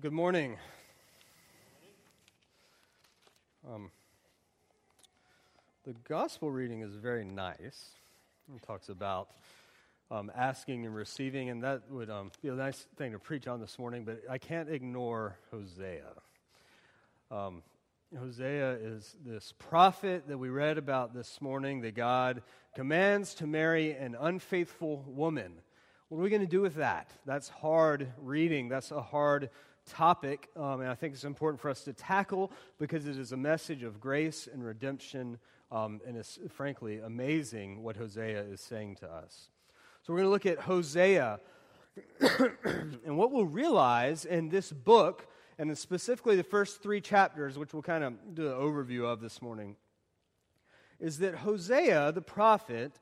Good morning. Um, the gospel reading is very nice. It talks about um, asking and receiving, and that would um, be a nice thing to preach on this morning, but I can't ignore Hosea. Um, Hosea is this prophet that we read about this morning that God commands to marry an unfaithful woman. What are we going to do with that? That's hard reading. That's a hard topic, um, and I think it's important for us to tackle because it is a message of grace and redemption, um, and it's frankly amazing what Hosea is saying to us. So we're going to look at Hosea, and what we'll realize in this book, and specifically the first three chapters, which we'll kind of do an overview of this morning, is that Hosea, the prophet,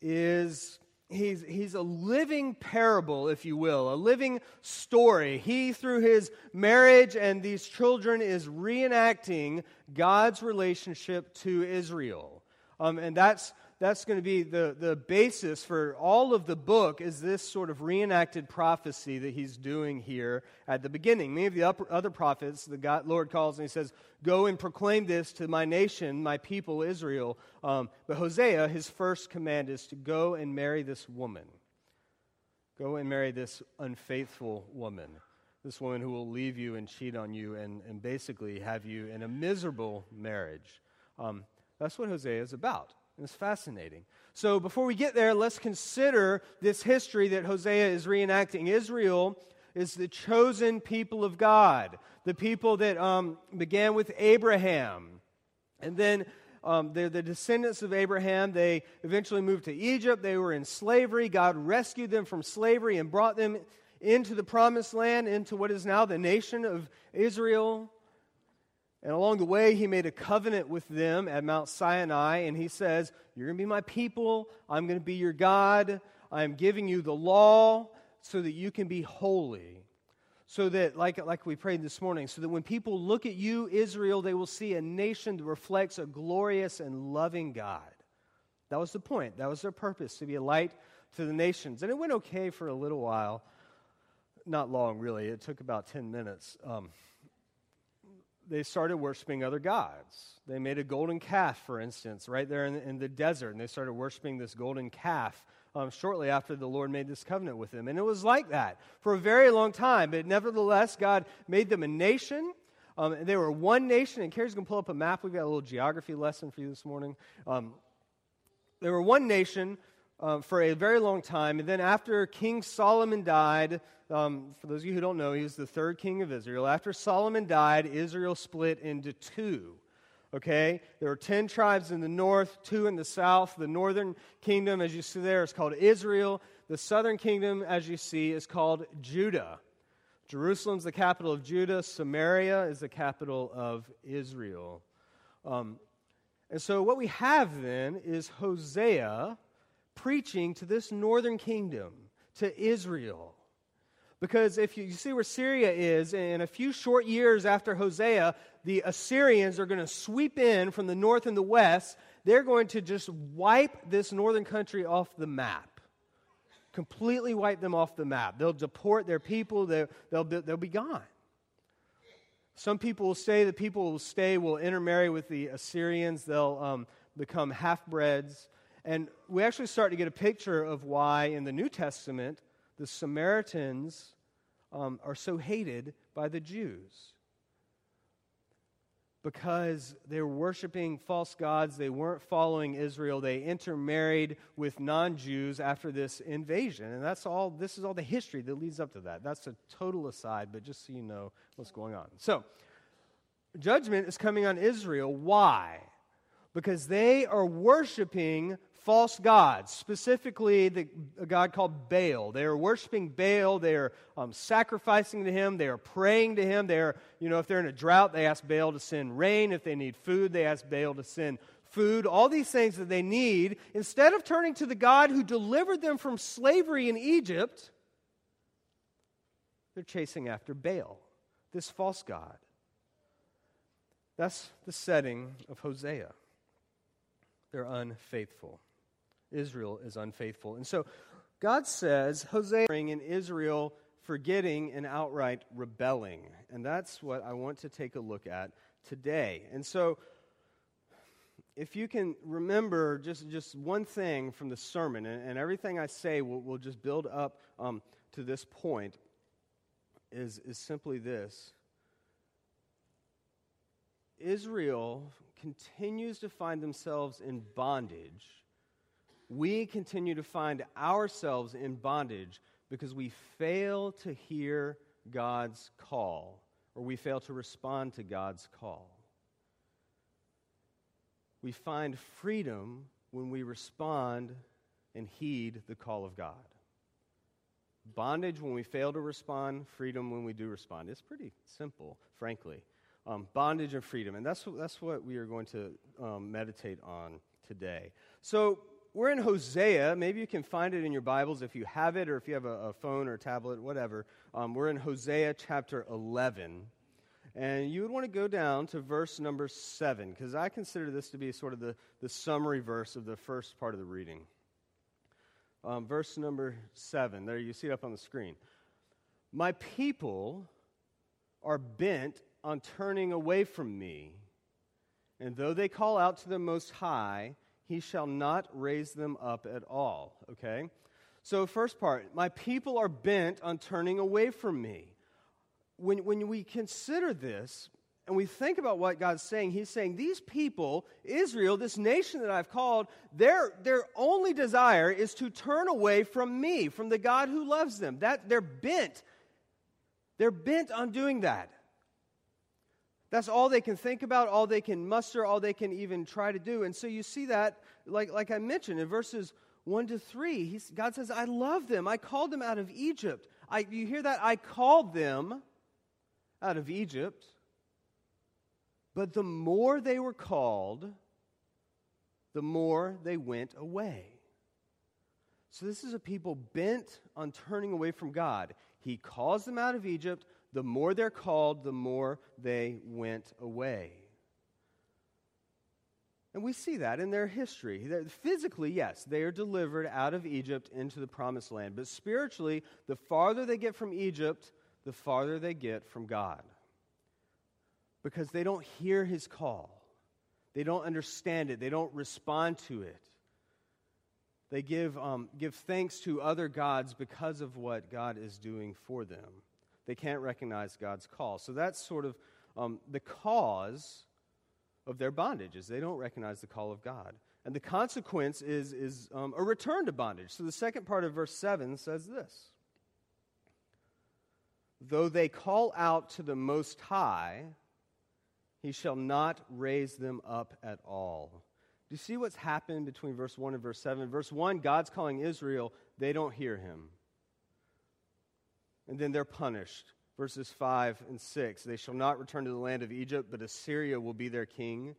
is he's, he's a living parable, if you will, a living story. He, through his marriage and these children, is reenacting God's relationship to Israel. Um, and that's that's going to be the, the basis for all of the book is this sort of reenacted prophecy that he's doing here at the beginning. Many of the upper, other prophets, the God, Lord calls and he says, Go and proclaim this to my nation, my people, Israel. Um, but Hosea, his first command is to go and marry this woman. Go and marry this unfaithful woman. This woman who will leave you and cheat on you and, and basically have you in a miserable marriage. Um, that's what Hosea is about. It's fascinating. So, before we get there, let's consider this history that Hosea is reenacting. Israel is the chosen people of God, the people that um, began with Abraham. And then um, they're the descendants of Abraham. They eventually moved to Egypt. They were in slavery. God rescued them from slavery and brought them into the promised land, into what is now the nation of Israel. And along the way, he made a covenant with them at Mount Sinai, and he says, You're going to be my people. I'm going to be your God. I'm giving you the law so that you can be holy. So that, like, like we prayed this morning, so that when people look at you, Israel, they will see a nation that reflects a glorious and loving God. That was the point. That was their purpose, to be a light to the nations. And it went okay for a little while. Not long, really. It took about 10 minutes. Um, they started worshiping other gods. They made a golden calf, for instance, right there in the, in the desert, and they started worshiping this golden calf um, shortly after the Lord made this covenant with them. And it was like that for a very long time, but nevertheless, God made them a nation. Um, they were one nation, and Carrie's going to pull up a map. We've got a little geography lesson for you this morning. Um, they were one nation uh, for a very long time. And then after King Solomon died, um, for those of you who don't know, he was the third king of Israel. After Solomon died, Israel split into two. Okay? There were 10 tribes in the north, two in the south. The northern kingdom, as you see there, is called Israel. The southern kingdom, as you see, is called Judah. Jerusalem's the capital of Judah. Samaria is the capital of Israel. Um, and so, what we have then is Hosea preaching to this northern kingdom, to Israel. Because if you, you, see where Syria is, in a few short years after Hosea, the Assyrians are going to sweep in from the north and the west. They're going to just wipe this northern country off the map. Completely wipe them off the map. They'll deport their people, they'll, they'll, be, they'll be gone. Some people will say the people will stay, will intermarry with the Assyrians, they'll um, become half breds. And we actually start to get a picture of why in the New Testament the Samaritans um, are so hated by the Jews. Because they were worshiping false gods, they weren't following Israel, they intermarried with non Jews after this invasion. And that's all, this is all the history that leads up to that. That's a total aside, but just so you know what's going on. So, judgment is coming on Israel. Why? Because they are worshiping false gods, specifically the, a god called Baal. They are worshiping Baal. They are um, sacrificing to him. They are praying to him. They are, you know, if they're in a drought, they ask Baal to send rain. If they need food, they ask Baal to send food. All these things that they need. Instead of turning to the God who delivered them from slavery in Egypt, they're chasing after Baal, this false god. That's the setting of Hosea. They're unfaithful. Israel is unfaithful. And so God says, Hosea in Israel forgetting and outright rebelling. And that's what I want to take a look at today. And so, if you can remember just, just one thing from the sermon, and, and everything I say will, will just build up um, to this point, is, is simply this Israel continues to find themselves in bondage. We continue to find ourselves in bondage because we fail to hear God's call or we fail to respond to God's call. We find freedom when we respond and heed the call of God. Bondage when we fail to respond, freedom when we do respond. It's pretty simple, frankly. Um, bondage and freedom. And that's, that's what we are going to um, meditate on today. So, we're in Hosea. Maybe you can find it in your Bibles if you have it or if you have a, a phone or tablet, whatever. Um, we're in Hosea chapter 11. And you would want to go down to verse number 7, because I consider this to be sort of the, the summary verse of the first part of the reading. Um, verse number 7, there you see it up on the screen. My people are bent on turning away from me, and though they call out to the Most High, he shall not raise them up at all. Okay? So, first part, my people are bent on turning away from me. When, when we consider this and we think about what God's saying, He's saying, These people, Israel, this nation that I've called, their, their only desire is to turn away from me, from the God who loves them. That, they're bent. They're bent on doing that. That's all they can think about, all they can muster, all they can even try to do. And so you see that, like, like I mentioned, in verses 1 to 3, God says, I love them. I called them out of Egypt. I, you hear that? I called them out of Egypt. But the more they were called, the more they went away. So this is a people bent on turning away from God. He calls them out of Egypt the more they're called, the more they went away. And we see that in their history. Physically, yes, they are delivered out of Egypt into the promised land. But spiritually, the farther they get from Egypt, the farther they get from God. Because they don't hear his call, they don't understand it, they don't respond to it. They give, um, give thanks to other gods because of what God is doing for them they can't recognize God's call. So that's sort of um, the cause of their bondage is they don't recognize the call of God. And the consequence is, is um, a return to bondage. So the second part of verse 7 says this Though they call out to the Most High, he shall not raise them up at all. Do you see what's happened between verse 1 and verse 7? Verse 1, God's calling Israel, they don't hear him and then they're punished. Verses 5 and 6 They shall not return to the land of Egypt, but Assyria will be their king.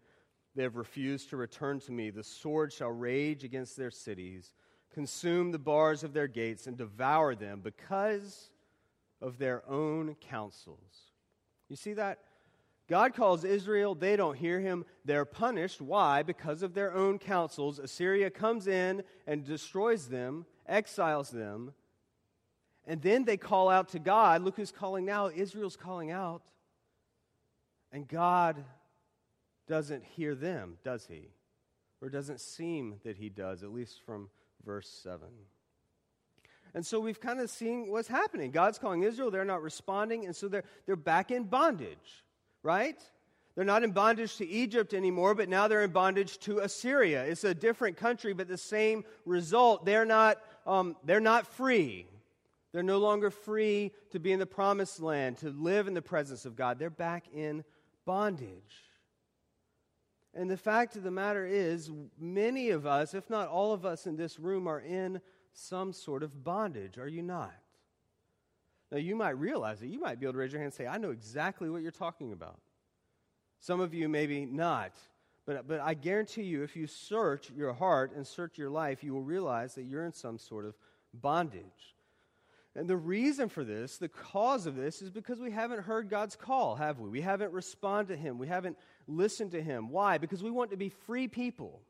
They have refused to return to me. The sword shall rage against their cities, consume the bars of their gates, and devour them because of their own counsels. You see that? God calls Israel, they don't hear him, they're punished. Why? Because of their own counsels. Assyria comes in and destroys them, exiles them, and then they call out to God. Look who's calling now. Israel's calling out. And God doesn't hear them, does he? Or doesn't seem that he does, at least from verse 7. And so we've kind of seen what's happening. God's calling Israel, they're not responding, and so they're, they're back in bondage, right? They're not in bondage to Egypt anymore, but now they're in bondage to Assyria. It's a different country, but the same result. They're not, um, they're not free. They're no longer free to be in the promised land, to live in the presence of God. They're back in bondage. And the fact of the matter is, many of us, if not all of us in this room, are in some sort of bondage. Are you not? Now, you might realize it. You might be able to raise your hand and say, I know exactly what you're talking about. Some of you, maybe not. But, but I guarantee you, if you search your heart and search your life, you will realize that you're in some sort of bondage. And the reason for this, the cause of this, is because we haven't heard God's call, have we? We haven't responded to Him. We haven't listened to Him. Why? Because we want to be free people.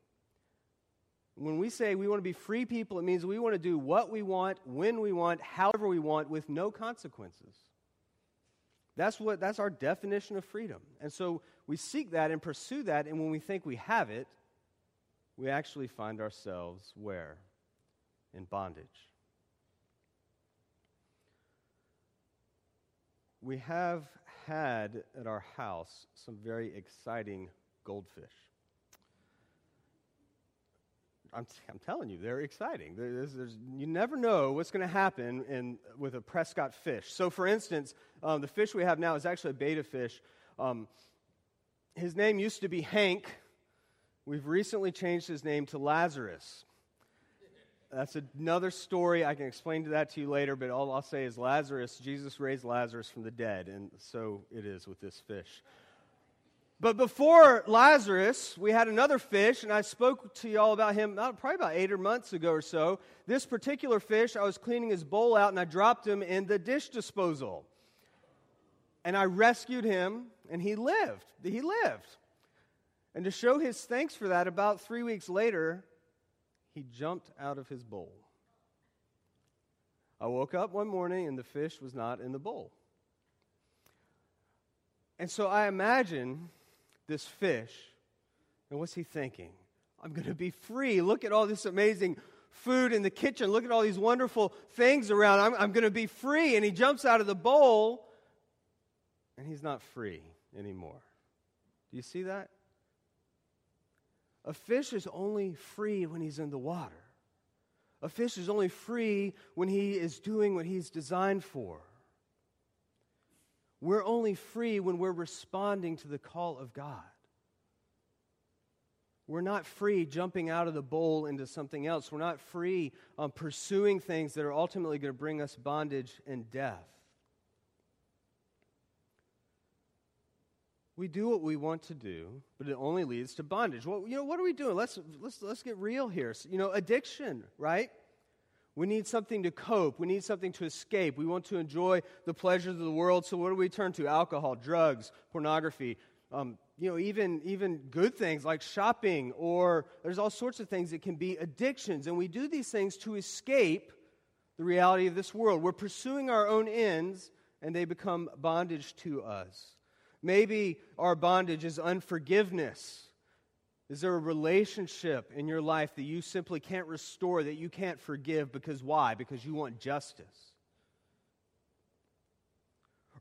When we say we want to be free people, it means we want to do what we want, when we want, however we want, with no consequences. That's, what, that's our definition of freedom. And so we seek that and pursue that, and when we think we have it, we actually find ourselves where? In bondage. We have had at our house some very exciting goldfish. I'm, t- I'm telling you, they're exciting. There's, there's, you never know what's going to happen in, with a Prescott fish. So, for instance, um, the fish we have now is actually a betta fish. Um, his name used to be Hank. We've recently changed his name to Lazarus. That's another story. I can explain that to you later, but all I'll say is Lazarus, Jesus raised Lazarus from the dead, and so it is with this fish. But before Lazarus, we had another fish, and I spoke to y'all about him probably about eight or months ago or so. This particular fish, I was cleaning his bowl out, and I dropped him in the dish disposal. And I rescued him, and he lived. He lived. And to show his thanks for that, about three weeks later, he jumped out of his bowl. I woke up one morning, and the fish was not in the bowl. And so I imagine this fish. And what's he thinking? I'm going to be free. Look at all this amazing food in the kitchen. Look at all these wonderful things around. I'm, I'm going to be free. And he jumps out of the bowl, and he's not free anymore. Do you see that? A fish is only free when he's in the water. A fish is only free when he is doing what he's designed for. We're only free when we're responding to the call of God. We're not free jumping out of the bowl into something else. We're not free um, pursuing things that are ultimately going to bring us bondage and death. We do what we want to do, but it only leads to bondage. Well, you know, what are we doing? Let's, let's, let's get real here. You know, addiction, right? We need something to cope. We need something to escape. We want to enjoy the pleasures of the world. So, what do we turn to? Alcohol, drugs, pornography. Um, you know, even, even good things like shopping, or there's all sorts of things that can be addictions. And we do these things to escape the reality of this world. We're pursuing our own ends, and they become bondage to us. Maybe our bondage is unforgiveness is there a relationship in your life that you simply can't restore, that you can't forgive? Because why? Because you want justice.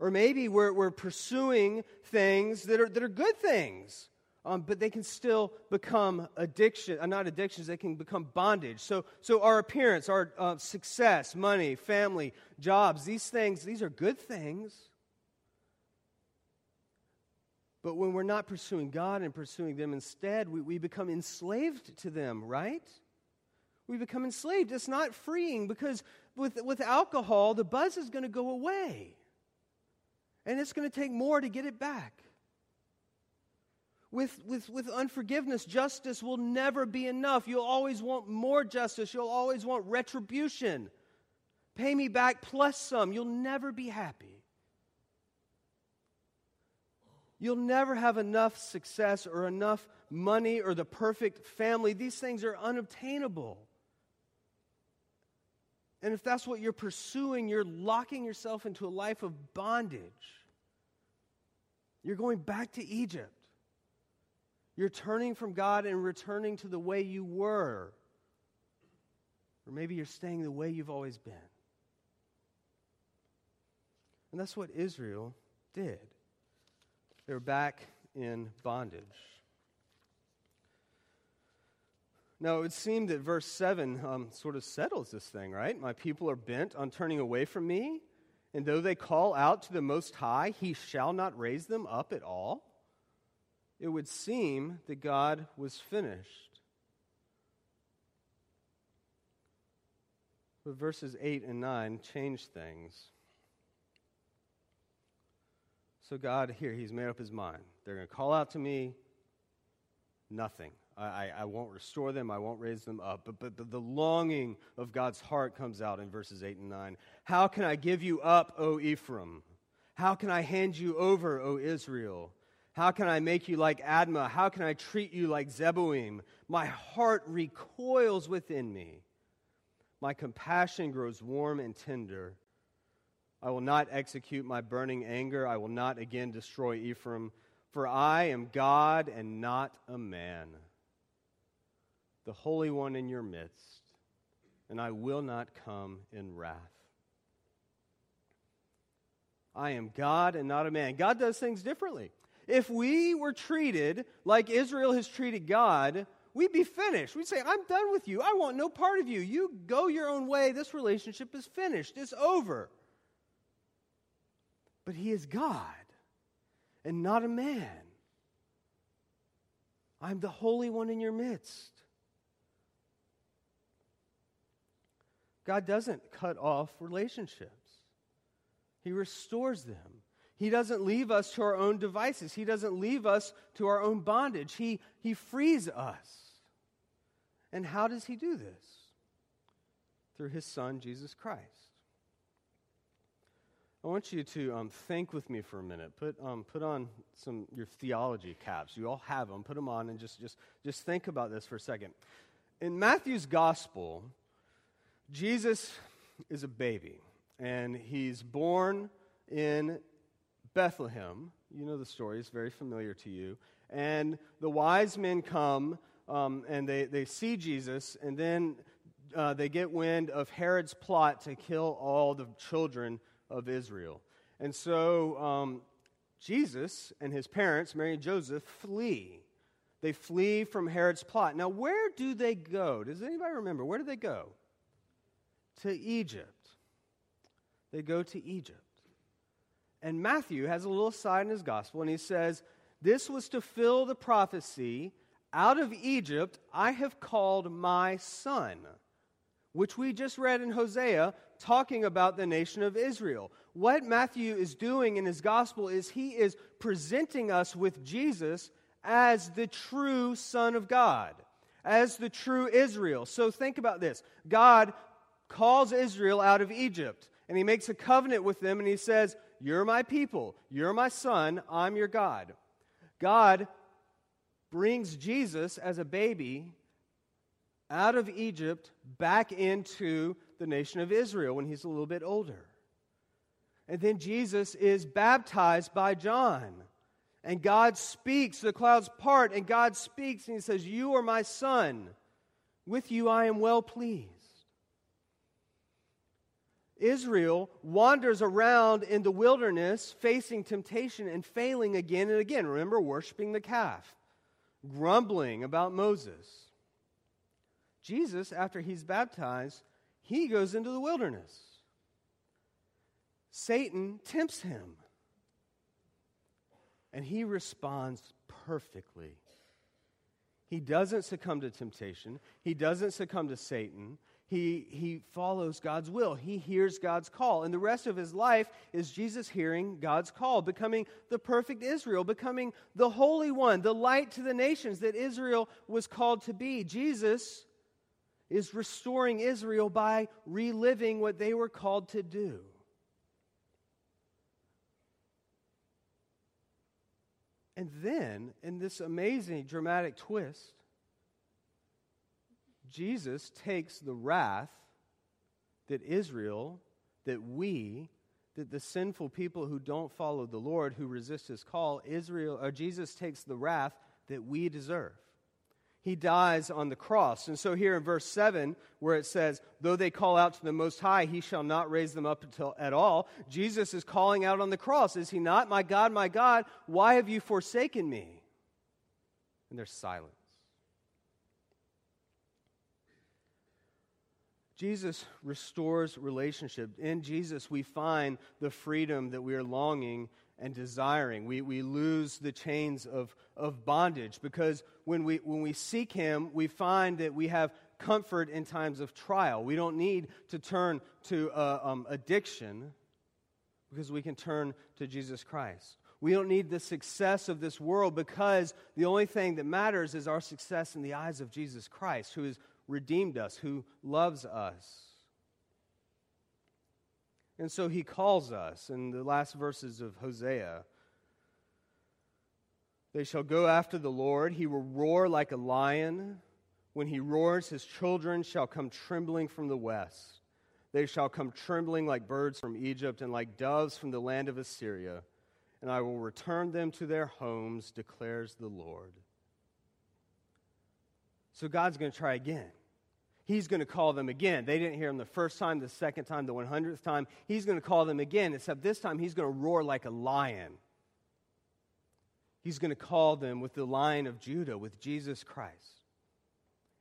Or maybe we're, we're pursuing things that are, that are good things, um, but they can still become addiction, uh, not addictions, they can become bondage. So, so our appearance, our uh, success, money, family, jobs, these things, these are good things. But when we're not pursuing God and pursuing them instead, we, we become enslaved to them, right? We become enslaved. It's not freeing because with, with alcohol, the buzz is going to go away. And it's going to take more to get it back. With, with, with unforgiveness, justice will never be enough. You'll always want more justice. You'll always want retribution. Pay me back plus some. You'll never be happy. You'll never have enough success or enough money or the perfect family. These things are unobtainable. And if that's what you're pursuing, you're locking yourself into a life of bondage. You're going back to Egypt. You're turning from God and returning to the way you were. Or maybe you're staying the way you've always been. And that's what Israel did. They're back in bondage. Now, it would seem that verse 7 um, sort of settles this thing, right? My people are bent on turning away from me, and though they call out to the Most High, he shall not raise them up at all. It would seem that God was finished. But verses 8 and 9 change things. So, God, here, He's made up His mind. They're going to call out to me, nothing. I, I, won't restore them. I won't raise them up. But, but, but the longing of God's heart comes out in verses 8 and 9. How can I give you up, O Ephraim? How can I hand you over, O Israel? How can I make you like Admah? How can I treat you like Zeboim? My heart recoils within me. My compassion grows warm and tender. I will not execute my burning anger. I will not again destroy Ephraim, for I am God and not a man, the Holy One in your midst, and I will not come in wrath. I am God and not a man. God does things differently. If we were treated like Israel has treated God, we'd be finished. We'd say, I'm done with you. I want no part of you. You go your own way. This relationship is finished, it's over. But He is God and not a man. I'm the Holy One in your midst. God doesn't cut off relationships, He restores them. He doesn't leave us to our own devices. He doesn't leave us to our own bondage. He, he frees us. And how does He do this? Through His Son, Jesus Christ. I want you to um, think with me for a minute. Put, um, put on some your theology caps. You all have them. Put them on and just, just, just think about this for a second. In Matthew's gospel, Jesus is a baby, and he's born in Bethlehem. You know the story, it's very familiar to you. And the wise men come um, and they, they see Jesus, and then uh, they get wind of Herod's plot to kill all the children of Israel. And so um, Jesus and his parents, Mary and Joseph, flee. They flee from Herod's plot. Now, where do they go? Does anybody remember? Where do they go? To Egypt. They go to Egypt. And Matthew has a little side in his gospel, and he says, This was to fill the prophecy out of Egypt I have called my son, which we just read in Hosea, talking about the nation of Israel. What Matthew is doing in his gospel is he is presenting us with Jesus as the true Son of God, as the true Israel. So think about this God calls Israel out of Egypt, and he makes a covenant with them, and he says, you're my people. You're my son. I'm your God. God brings Jesus as a baby out of Egypt back into the nation of Israel when he's a little bit older. And then Jesus is baptized by John. And God speaks, the clouds part, and God speaks, and he says, You are my son. With you I am well pleased. Israel wanders around in the wilderness facing temptation and failing again and again. Remember, worshiping the calf, grumbling about Moses. Jesus, after he's baptized, he goes into the wilderness. Satan tempts him. And he responds perfectly. He doesn't succumb to temptation. He doesn't succumb to Satan. He, he follows God's will. He hears God's call. And the rest of his life is Jesus hearing God's call, becoming the perfect Israel, becoming the Holy One, the light to the nations that Israel was called to be. Jesus is restoring Israel by reliving what they were called to do. And then, in this amazing dramatic twist, Jesus takes the wrath that Israel, that we, that the sinful people who don't follow the Lord, who resist his call, Israel or Jesus takes the wrath that we deserve. He dies on the cross. And so here in verse 7, where it says, Though they call out to the Most High, he shall not raise them up until, at all. Jesus is calling out on the cross, is he not? My God, my God, why have you forsaken me? And they're silence. Jesus restores relationship. In Jesus, we find the freedom that we are longing and desiring. We, we lose the chains of, of bondage because when we, when we seek Him, we find that we have comfort in times of trial. We don't need to turn to uh, um, addiction because we can turn to Jesus Christ. We don't need the success of this world because the only thing that matters is our success in the eyes of Jesus Christ, who is redeemed us, who loves us. And so he calls us in the last verses of Hosea They shall go after the Lord. He will roar like a lion. When he roars, his children shall come trembling from the west. They shall come trembling like birds from Egypt and like doves from the land of Assyria. And I will return them to their homes, declares the Lord. So God's going to try again. He's going to call them again. They didn't hear him the first time, the second time, the 100th time. He's going to call them again, except this time he's going to roar like a lion. He's going to call them with the Lion of Judah, with Jesus Christ.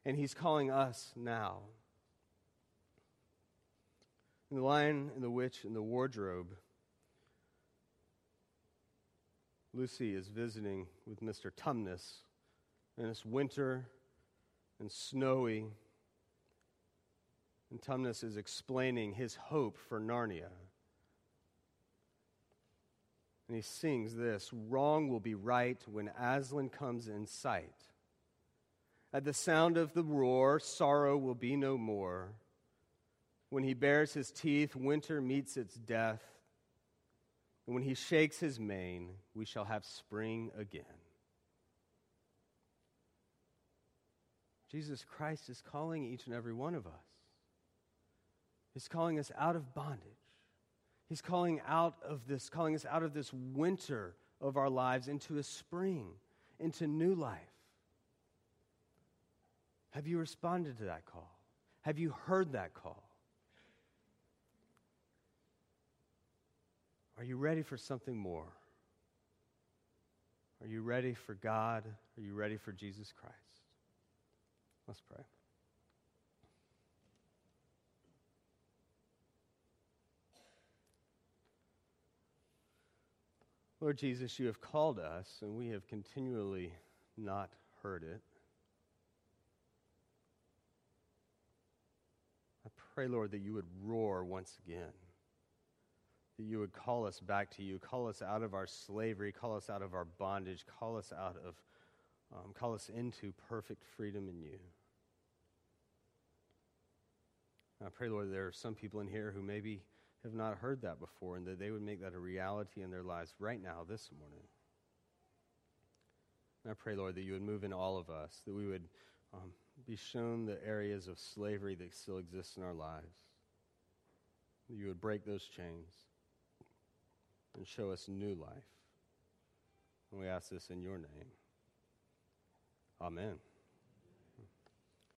And he's calling us now. And the lion and the witch and the wardrobe. Lucy is visiting with Mr. Tumnus, and it's winter and snowy. And Tumnus is explaining his hope for Narnia. And he sings this Wrong will be right when Aslan comes in sight. At the sound of the roar, sorrow will be no more. When he bares his teeth, winter meets its death. And when he shakes his mane, we shall have spring again. Jesus Christ is calling each and every one of us. He's calling us out of bondage. He's calling out of this, calling us out of this winter of our lives into a spring, into new life. Have you responded to that call? Have you heard that call? Are you ready for something more? Are you ready for God? Are you ready for Jesus Christ? Let's pray. Lord Jesus, you have called us, and we have continually not heard it. I pray, Lord, that you would roar once again, that you would call us back to you, call us out of our slavery, call us out of our bondage, call us out of, um, call us into perfect freedom in you. I pray, Lord, there are some people in here who maybe have not heard that before and that they would make that a reality in their lives right now, this morning. And I pray, Lord, that you would move in all of us, that we would um, be shown the areas of slavery that still exist in our lives, that you would break those chains and show us new life. And we ask this in your name. Amen.